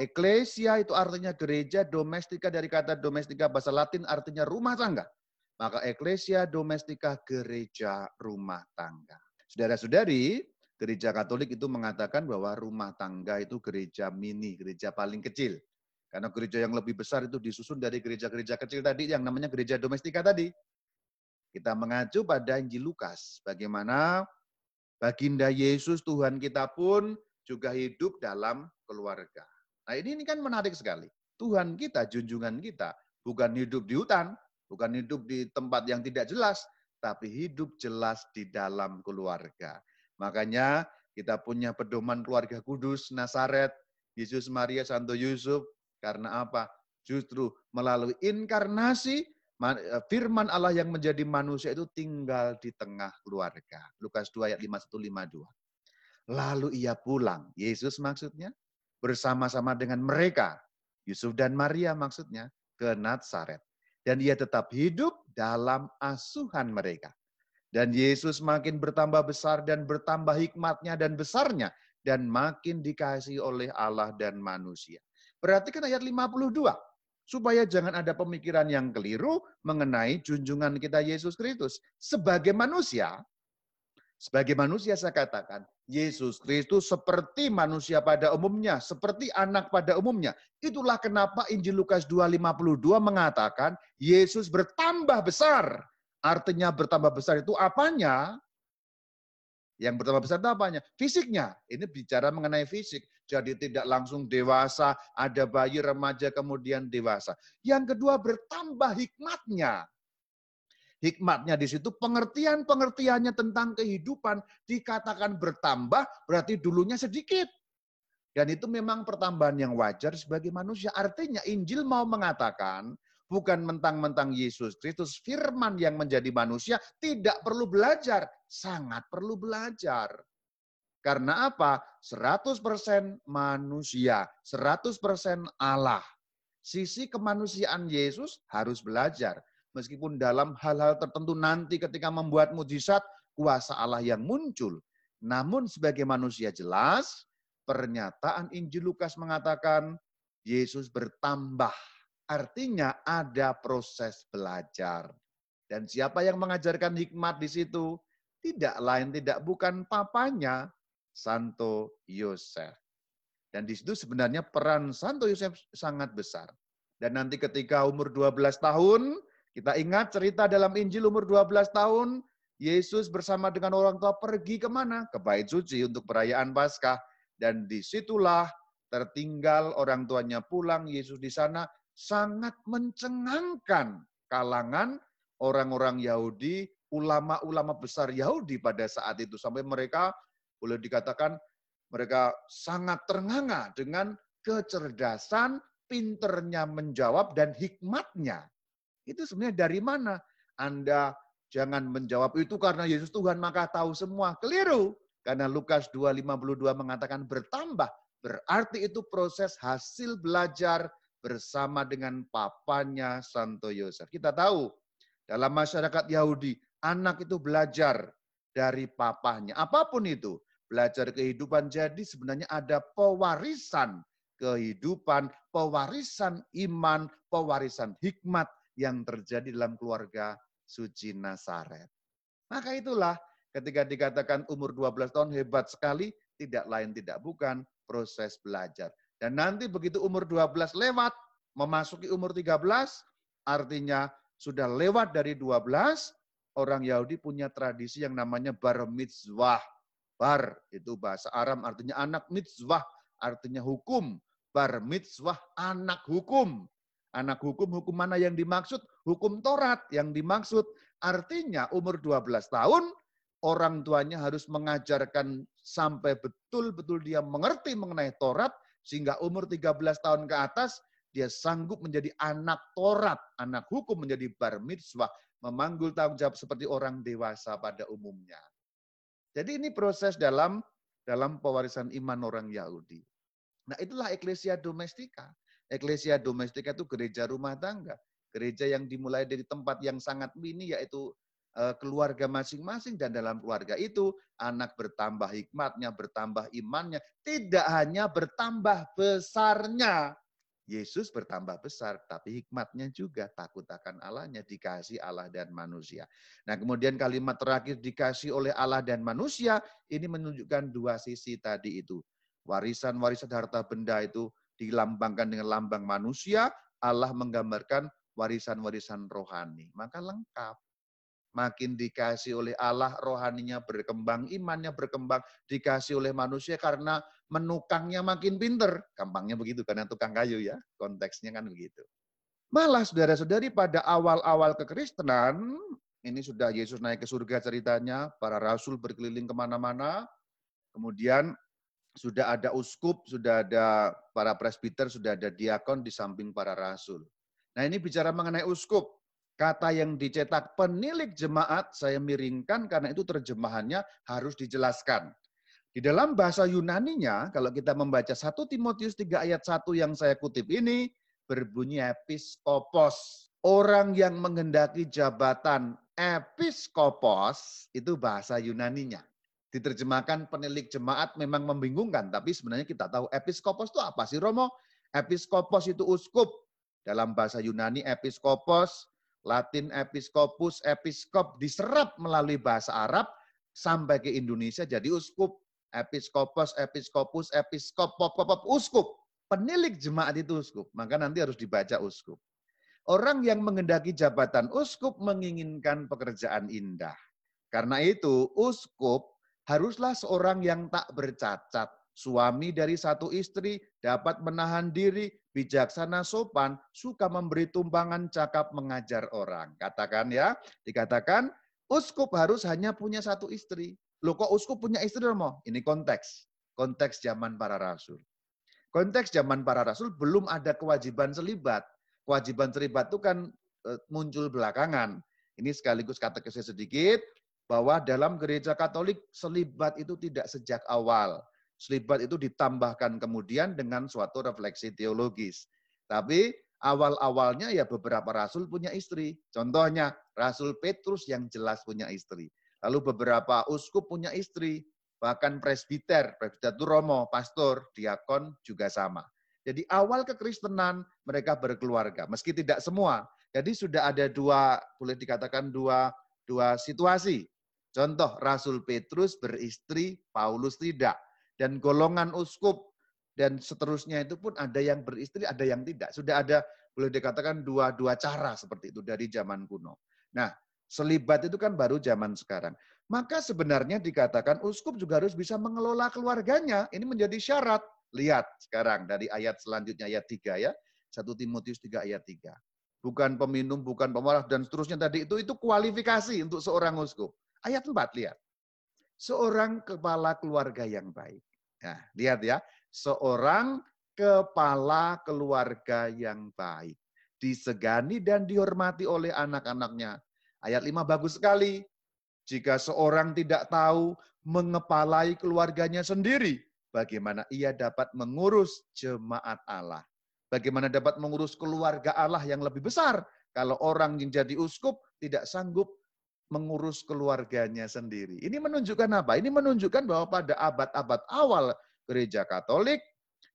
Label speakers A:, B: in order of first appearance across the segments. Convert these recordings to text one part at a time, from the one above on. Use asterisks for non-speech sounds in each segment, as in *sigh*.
A: Eklesia itu artinya gereja, domestika dari kata domestika bahasa Latin artinya rumah tangga. Maka eklesia domestika gereja rumah tangga. Saudara-saudari, gereja Katolik itu mengatakan bahwa rumah tangga itu gereja mini, gereja paling kecil. Karena gereja yang lebih besar itu disusun dari gereja-gereja kecil tadi yang namanya gereja domestika tadi. Kita mengacu pada Injil Lukas, bagaimana baginda Yesus Tuhan kita pun juga hidup dalam keluarga. Nah ini, ini kan menarik sekali. Tuhan kita, junjungan kita, bukan hidup di hutan, bukan hidup di tempat yang tidak jelas, tapi hidup jelas di dalam keluarga. Makanya kita punya pedoman keluarga kudus, Nasaret, Yesus Maria Santo Yusuf, karena apa? Justru melalui inkarnasi, eh, firman Allah yang menjadi manusia itu tinggal di tengah keluarga. Lukas 2 ayat 5152. Lalu ia pulang, Yesus maksudnya, bersama-sama dengan mereka, Yusuf dan Maria maksudnya, ke Nazaret. Dan ia tetap hidup dalam asuhan mereka. Dan Yesus makin bertambah besar dan bertambah hikmatnya dan besarnya. Dan makin dikasih oleh Allah dan manusia. Perhatikan ayat 52. Supaya jangan ada pemikiran yang keliru mengenai junjungan kita Yesus Kristus. Sebagai manusia, sebagai manusia saya katakan, Yesus Kristus seperti manusia pada umumnya, seperti anak pada umumnya. Itulah kenapa Injil Lukas 2.52 mengatakan Yesus bertambah besar. Artinya bertambah besar itu apanya? Yang bertambah besar itu apanya? Fisiknya. Ini bicara mengenai fisik. Jadi tidak langsung dewasa, ada bayi, remaja, kemudian dewasa. Yang kedua bertambah hikmatnya. Hikmatnya di situ pengertian-pengertiannya tentang kehidupan dikatakan bertambah berarti dulunya sedikit. Dan itu memang pertambahan yang wajar sebagai manusia. Artinya Injil mau mengatakan bukan mentang-mentang Yesus Kristus firman yang menjadi manusia tidak perlu belajar, sangat perlu belajar. Karena apa? 100% manusia, 100% Allah. Sisi kemanusiaan Yesus harus belajar. Meskipun dalam hal-hal tertentu nanti ketika membuat mujizat, kuasa Allah yang muncul. Namun sebagai manusia jelas, pernyataan Injil Lukas mengatakan Yesus bertambah. Artinya ada proses belajar. Dan siapa yang mengajarkan hikmat di situ? Tidak lain tidak bukan papanya, Santo Yosef. Dan di situ sebenarnya peran Santo Yosef sangat besar. Dan nanti ketika umur 12 tahun, kita ingat cerita dalam Injil umur 12 tahun, Yesus bersama dengan orang tua pergi ke mana? Ke Bait Suci untuk perayaan Paskah. Dan di situlah tertinggal orang tuanya pulang, Yesus di sana sangat mencengangkan kalangan orang-orang Yahudi, ulama-ulama besar Yahudi pada saat itu. Sampai mereka boleh dikatakan mereka sangat ternganga dengan kecerdasan, pinternya menjawab, dan hikmatnya. Itu sebenarnya dari mana? Anda jangan menjawab itu karena Yesus Tuhan maka tahu semua. Keliru. Karena Lukas 2.52 mengatakan bertambah. Berarti itu proses hasil belajar bersama dengan papanya Santo Yosef. Kita tahu dalam masyarakat Yahudi, anak itu belajar dari papahnya. Apa pun itu, belajar kehidupan. Jadi sebenarnya ada pewarisan kehidupan, pewarisan iman, pewarisan hikmat yang terjadi dalam keluarga suci Nasaret. Maka itulah ketika dikatakan umur 12 tahun hebat sekali, tidak lain tidak bukan proses belajar. Dan nanti begitu umur 12 lewat, memasuki umur 13, artinya sudah lewat dari 12, orang Yahudi punya tradisi yang namanya bar mitzvah. Bar itu bahasa Aram artinya anak mitzvah, artinya hukum. Bar mitzvah anak hukum. Anak hukum, hukum mana yang dimaksud? Hukum Torat yang dimaksud. Artinya umur 12 tahun, orang tuanya harus mengajarkan sampai betul-betul dia mengerti mengenai Torat, sehingga umur 13 tahun ke atas, dia sanggup menjadi anak Torat, anak hukum menjadi bar mitzvah, memanggul tanggung jawab seperti orang dewasa pada umumnya. Jadi ini proses dalam dalam pewarisan iman orang Yahudi. Nah itulah eklesia domestika. Eklesia domestika itu gereja rumah tangga. Gereja yang dimulai dari tempat yang sangat mini yaitu eh, keluarga masing-masing dan dalam keluarga itu anak bertambah hikmatnya, bertambah imannya, tidak hanya bertambah besarnya. Yesus bertambah besar, tapi hikmatnya juga takut akan Allahnya, dikasih Allah dan manusia. Nah kemudian kalimat terakhir dikasih oleh Allah dan manusia, ini menunjukkan dua sisi tadi itu. Warisan-warisan harta benda itu dilambangkan dengan lambang manusia, Allah menggambarkan warisan-warisan rohani. Maka lengkap. Makin dikasih oleh Allah, rohaninya berkembang, imannya berkembang, dikasih oleh manusia karena menukangnya makin pinter. Gampangnya begitu, karena tukang kayu ya, konteksnya kan begitu. Malah saudara-saudari pada awal-awal kekristenan, ini sudah Yesus naik ke surga ceritanya, para rasul berkeliling ke mana-mana, kemudian sudah ada uskup, sudah ada para presbiter, sudah ada diakon di samping para rasul. Nah ini bicara mengenai uskup. Kata yang dicetak penilik jemaat, saya miringkan karena itu terjemahannya harus dijelaskan. Di dalam bahasa Yunaninya, kalau kita membaca 1 Timotius 3 ayat 1 yang saya kutip ini, berbunyi episkopos. Orang yang menghendaki jabatan episkopos, itu bahasa Yunaninya. Diterjemahkan penilik jemaat memang membingungkan, tapi sebenarnya kita tahu episkopos itu apa sih Romo? Episkopos itu uskup. Dalam bahasa Yunani episkopos Latin episkopus, episkop diserap melalui bahasa Arab sampai ke Indonesia jadi uskup. Episkopos, episkopus, episkop, pop, pop, pop, uskup. Penilik jemaat itu uskup, maka nanti harus dibaca uskup. Orang yang mengendaki jabatan uskup menginginkan pekerjaan indah. Karena itu, uskup haruslah seorang yang tak bercacat, suami dari satu istri, dapat menahan diri, bijaksana sopan, suka memberi tumpangan, cakap mengajar orang. Katakan ya, dikatakan uskup harus hanya punya satu istri. Loh kok uskup punya istri Romo? Ini konteks. Konteks zaman para rasul. Konteks zaman para rasul belum ada kewajiban selibat. Kewajiban selibat itu kan e, muncul belakangan. Ini sekaligus kata sedikit, bahwa dalam gereja Katolik selibat itu tidak sejak awal. Selibat itu ditambahkan kemudian dengan suatu refleksi teologis. Tapi awal-awalnya ya beberapa rasul punya istri. Contohnya Rasul Petrus yang jelas punya istri. Lalu beberapa uskup punya istri. Bahkan presbiter, presbiter itu romo, pastor, diakon juga sama. Jadi awal kekristenan mereka berkeluarga, meski tidak semua. Jadi sudah ada dua, boleh dikatakan dua, dua situasi. Contoh, Rasul Petrus beristri, Paulus tidak dan golongan uskup dan seterusnya itu pun ada yang beristri, ada yang tidak. Sudah ada boleh dikatakan dua-dua cara seperti itu dari zaman kuno. Nah, selibat itu kan baru zaman sekarang. Maka sebenarnya dikatakan uskup juga harus bisa mengelola keluarganya. Ini menjadi syarat. Lihat sekarang dari ayat selanjutnya ayat 3 ya. 1 Timotius 3 ayat 3. Bukan peminum, bukan pemarah dan seterusnya tadi itu itu kualifikasi untuk seorang uskup. Ayat 4 lihat. Seorang kepala keluarga yang baik. Nah, lihat ya, seorang kepala keluarga yang baik. Disegani dan dihormati oleh anak-anaknya. Ayat 5 bagus sekali. Jika seorang tidak tahu mengepalai keluarganya sendiri, bagaimana ia dapat mengurus jemaat Allah? Bagaimana dapat mengurus keluarga Allah yang lebih besar? Kalau orang yang jadi uskup tidak sanggup mengurus keluarganya sendiri. Ini menunjukkan apa? Ini menunjukkan bahwa pada abad-abad awal gereja Katolik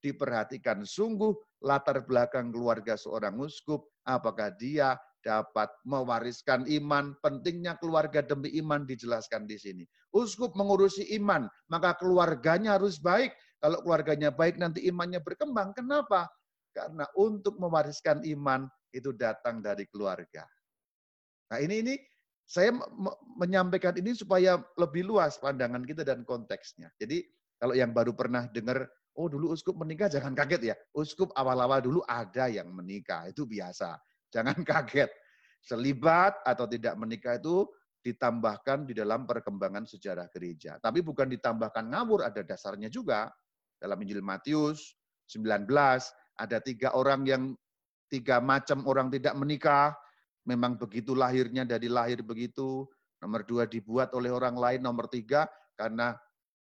A: diperhatikan sungguh latar belakang keluarga seorang uskup, apakah dia dapat mewariskan iman, pentingnya keluarga demi iman dijelaskan di sini. Uskup mengurusi iman, maka keluarganya harus baik. Kalau keluarganya baik nanti imannya berkembang. Kenapa? Karena untuk mewariskan iman itu datang dari keluarga. Nah ini ini saya menyampaikan ini supaya lebih luas pandangan kita dan konteksnya. Jadi kalau yang baru pernah dengar, oh dulu uskup menikah jangan kaget ya. Uskup awal-awal dulu ada yang menikah, itu biasa. Jangan *laughs* kaget. Selibat atau tidak menikah itu ditambahkan di dalam perkembangan sejarah gereja. Tapi bukan ditambahkan ngawur, ada dasarnya juga. Dalam Injil Matius 19, ada tiga orang yang, tiga macam orang tidak menikah, memang begitu lahirnya dari lahir begitu. Nomor dua dibuat oleh orang lain. Nomor tiga karena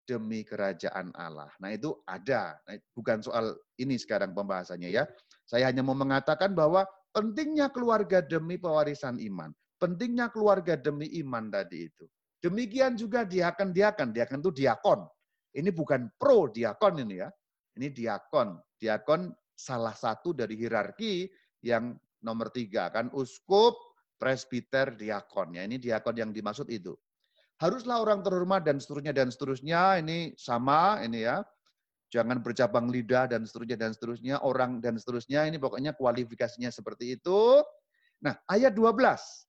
A: demi kerajaan Allah. Nah itu ada. Nah, bukan soal ini sekarang pembahasannya ya. Saya hanya mau mengatakan bahwa pentingnya keluarga demi pewarisan iman. pentingnya keluarga demi iman tadi itu. Demikian juga diakan-diakan. Diakan itu diakon. Ini bukan pro diakon ini ya. Ini diakon. Diakon salah satu dari hierarki yang nomor tiga. Kan uskup, presbiter, diakon. Ya, ini diakon yang dimaksud itu. Haruslah orang terhormat dan seterusnya dan seterusnya. Ini sama ini ya. Jangan bercabang lidah dan seterusnya dan seterusnya. Orang dan seterusnya. Ini pokoknya kualifikasinya seperti itu. Nah, ayat 12.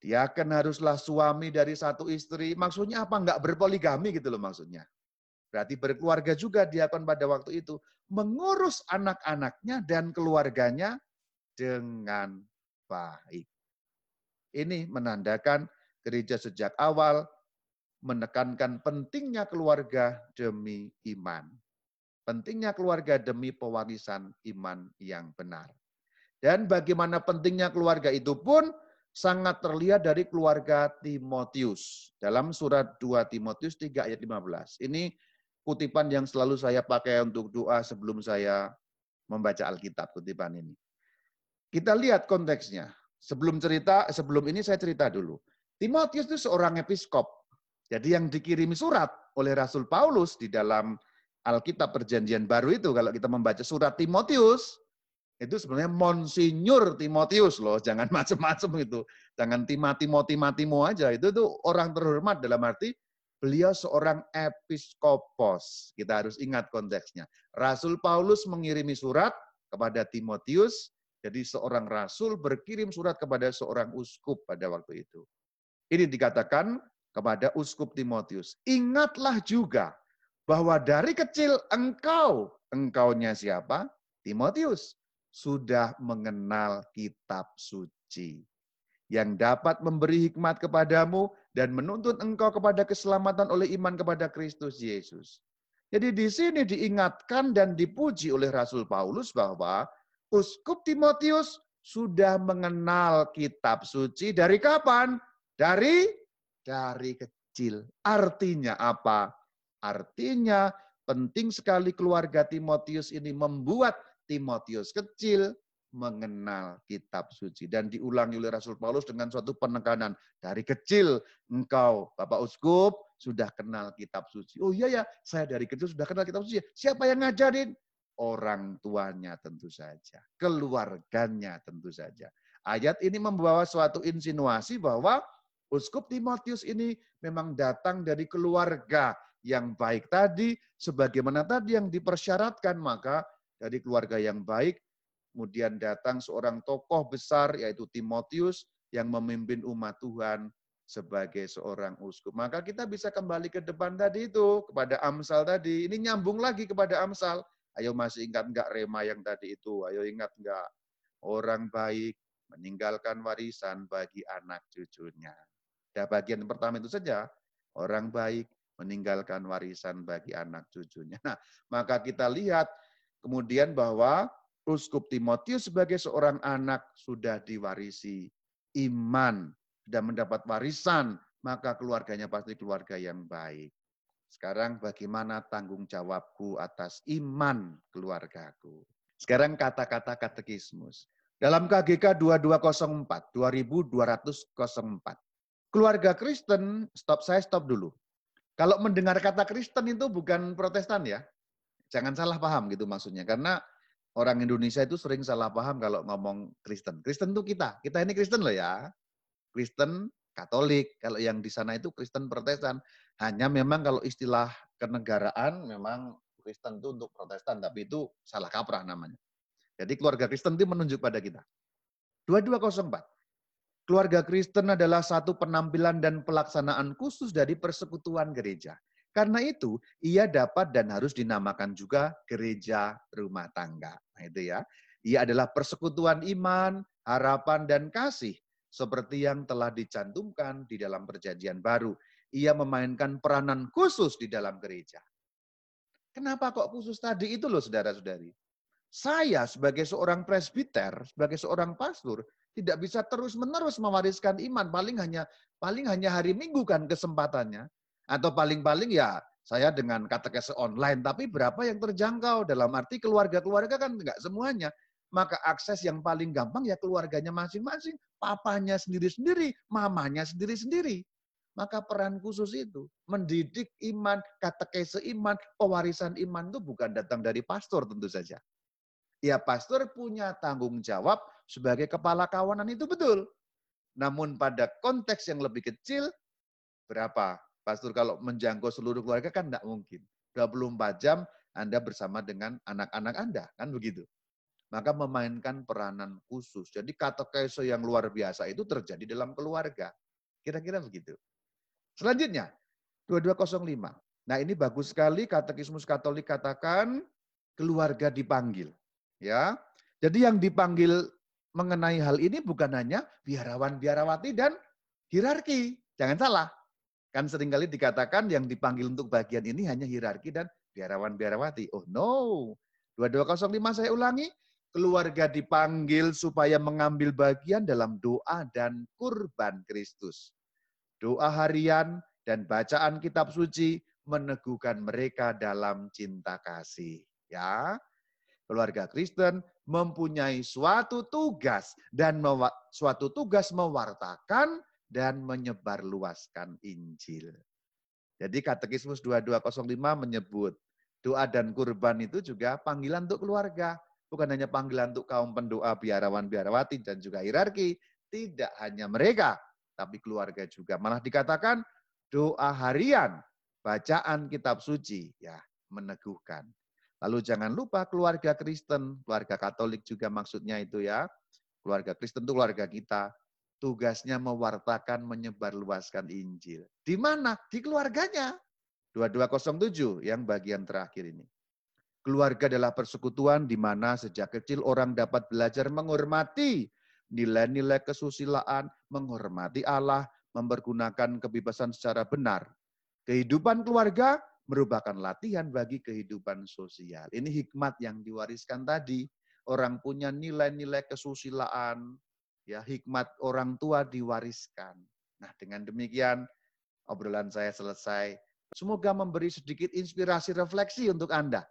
A: Dia akan haruslah suami dari satu istri. Maksudnya apa? Enggak berpoligami gitu loh maksudnya. Berarti berkeluarga juga dia akan pada waktu itu. Mengurus anak-anaknya dan keluarganya dengan baik. Ini menandakan gereja sejak awal menekankan pentingnya keluarga demi iman. Pentingnya keluarga demi pewarisan iman yang benar. Dan bagaimana pentingnya keluarga itu pun sangat terlihat dari keluarga Timotius. Dalam surat 2 Timotius 3 ayat 15. Ini kutipan yang selalu saya pakai untuk doa sebelum saya membaca Alkitab, kutipan ini. Kita lihat konteksnya. Sebelum cerita, sebelum ini saya cerita dulu. Timotius itu seorang episkop. Jadi yang dikirimi surat oleh Rasul Paulus di dalam Alkitab Perjanjian Baru itu, kalau kita membaca surat Timotius, itu sebenarnya Monsinyur Timotius loh, *laughs* jangan macam-macam itu. Jangan Timotimo Timotimo aja. Itu tuh orang terhormat dalam arti beliau seorang episkopos. Kita harus ingat konteksnya. Rasul Paulus mengirimi surat kepada Timotius, jadi seorang rasul berkirim surat kepada seorang uskup pada waktu itu. Ini dikatakan kepada uskup Timotius. Ingatlah juga bahwa dari kecil engkau, engkaunya siapa? Timotius sudah mengenal kitab suci yang dapat memberi hikmat kepadamu dan menuntun engkau kepada keselamatan oleh iman kepada Kristus Yesus. Jadi di sini diingatkan dan dipuji oleh Rasul Paulus bahwa Uskup Timotius sudah mengenal kitab suci dari kapan? Dari dari kecil. Artinya apa? Artinya penting sekali keluarga Timotius ini membuat Timotius kecil mengenal kitab suci dan diulangi oleh Rasul Paulus dengan suatu penekanan dari kecil engkau Bapak Uskup sudah kenal kitab suci. Oh iya ya, saya dari kecil sudah kenal kitab suci. Siapa yang ngajarin? Orang tuanya tentu saja, keluarganya tentu saja. Ayat ini membawa suatu insinuasi bahwa Uskup Timotius ini memang datang dari keluarga yang baik tadi, sebagaimana tadi yang dipersyaratkan, maka dari keluarga yang baik, kemudian datang seorang tokoh besar yaitu Timotius yang memimpin umat Tuhan sebagai seorang uskup. Maka kita bisa kembali ke depan tadi itu, kepada Amsal tadi. Ini nyambung lagi kepada Amsal. Ayo masih ingat enggak Rema yang tadi itu? Ayo ingat enggak? Orang baik meninggalkan warisan bagi anak cucunya. Ya, bagian pertama itu saja. Orang baik meninggalkan warisan bagi anak cucunya. Nah, maka kita lihat Kemudian bahwa Uskup Timotius sebagai seorang anak sudah diwarisi iman dan mendapat warisan, maka keluarganya pasti keluarga yang baik. Sekarang bagaimana tanggung jawabku atas iman keluargaku? Sekarang kata-kata katekismus. Dalam KGK 2204, 2204. Keluarga Kristen, stop saya stop dulu. Kalau mendengar kata Kristen itu bukan protestan ya. Jangan salah paham gitu maksudnya. Karena orang Indonesia itu sering salah paham kalau ngomong Kristen. Kristen itu kita. Kita ini Kristen loh ya. Kristen Katolik. Kalau yang di sana itu Kristen Protestan. Hanya memang kalau istilah kenegaraan memang Kristen itu untuk Protestan. Tapi itu salah kaprah namanya. Jadi keluarga Kristen itu menunjuk pada kita. 2204. Keluarga Kristen adalah satu penampilan dan pelaksanaan khusus dari persekutuan gereja. Karena itu, ia dapat dan harus dinamakan juga gereja rumah tangga. Nah, itu ya. Ia adalah persekutuan iman, harapan, dan kasih. Seperti yang telah dicantumkan di dalam perjanjian baru. Ia memainkan peranan khusus di dalam gereja. Kenapa kok khusus tadi itu loh saudara-saudari? Saya sebagai seorang presbiter, sebagai seorang pastor, tidak bisa terus-menerus mewariskan iman. Paling hanya paling hanya hari Minggu kan kesempatannya. Atau paling-paling ya saya dengan katekese online, tapi berapa yang terjangkau? Dalam arti keluarga-keluarga kan enggak semuanya. Maka akses yang paling gampang ya keluarganya masing-masing. Papanya sendiri-sendiri, mamanya sendiri-sendiri. Maka peran khusus itu, mendidik iman, katekese iman, pewarisan iman itu bukan datang dari pastor tentu saja. Ya pastor punya tanggung jawab sebagai kepala kawanan itu betul. Namun pada konteks yang lebih kecil, berapa? Pastor kalau menjangkau seluruh keluarga kan tidak mungkin. 24 jam Anda bersama dengan anak-anak Anda, kan begitu. Maka memainkan peranan khusus. Jadi katekese yang luar biasa itu terjadi dalam keluarga. Kira-kira begitu. Selanjutnya, 2205. Nah ini bagus sekali katekismus Katolik katakan keluarga dipanggil. Ya, jadi yang dipanggil mengenai hal ini bukan hanya biarawan biarawati dan hierarki. Jangan salah. Kan sering kali dikatakan yang dipanggil untuk bagian ini hanya hierarki dan biarawan biarawati. Oh no. 2205 saya ulangi. Keluarga dipanggil supaya mengambil bagian dalam doa dan kurban Kristus doa harian, dan bacaan kitab suci meneguhkan mereka dalam cinta kasih. Ya, keluarga Kristen mempunyai suatu tugas dan suatu tugas mewartakan dan menyebarluaskan Injil. Jadi Katekismus 2205 menyebut doa dan kurban itu juga panggilan untuk keluarga. Bukan hanya panggilan untuk kaum pendoa biarawan biarawati dan juga hierarki. Tidak hanya mereka, tapi keluarga juga. Malah dikatakan doa harian, bacaan kitab suci, ya meneguhkan. Lalu jangan lupa keluarga Kristen, keluarga Katolik juga maksudnya itu ya. Keluarga Kristen itu keluarga kita. Tugasnya mewartakan, menyebarluaskan Injil. Di mana? Di keluarganya. 2207 yang bagian terakhir ini. Keluarga adalah persekutuan di mana sejak kecil orang dapat belajar menghormati nilai-nilai kesusilaan, menghormati Allah, mempergunakan kebebasan secara benar. Kehidupan keluarga merupakan latihan bagi kehidupan sosial. Ini hikmat yang diwariskan tadi. Orang punya nilai-nilai kesusilaan, ya hikmat orang tua diwariskan. Nah, dengan demikian obrolan saya selesai. Semoga memberi sedikit inspirasi refleksi untuk Anda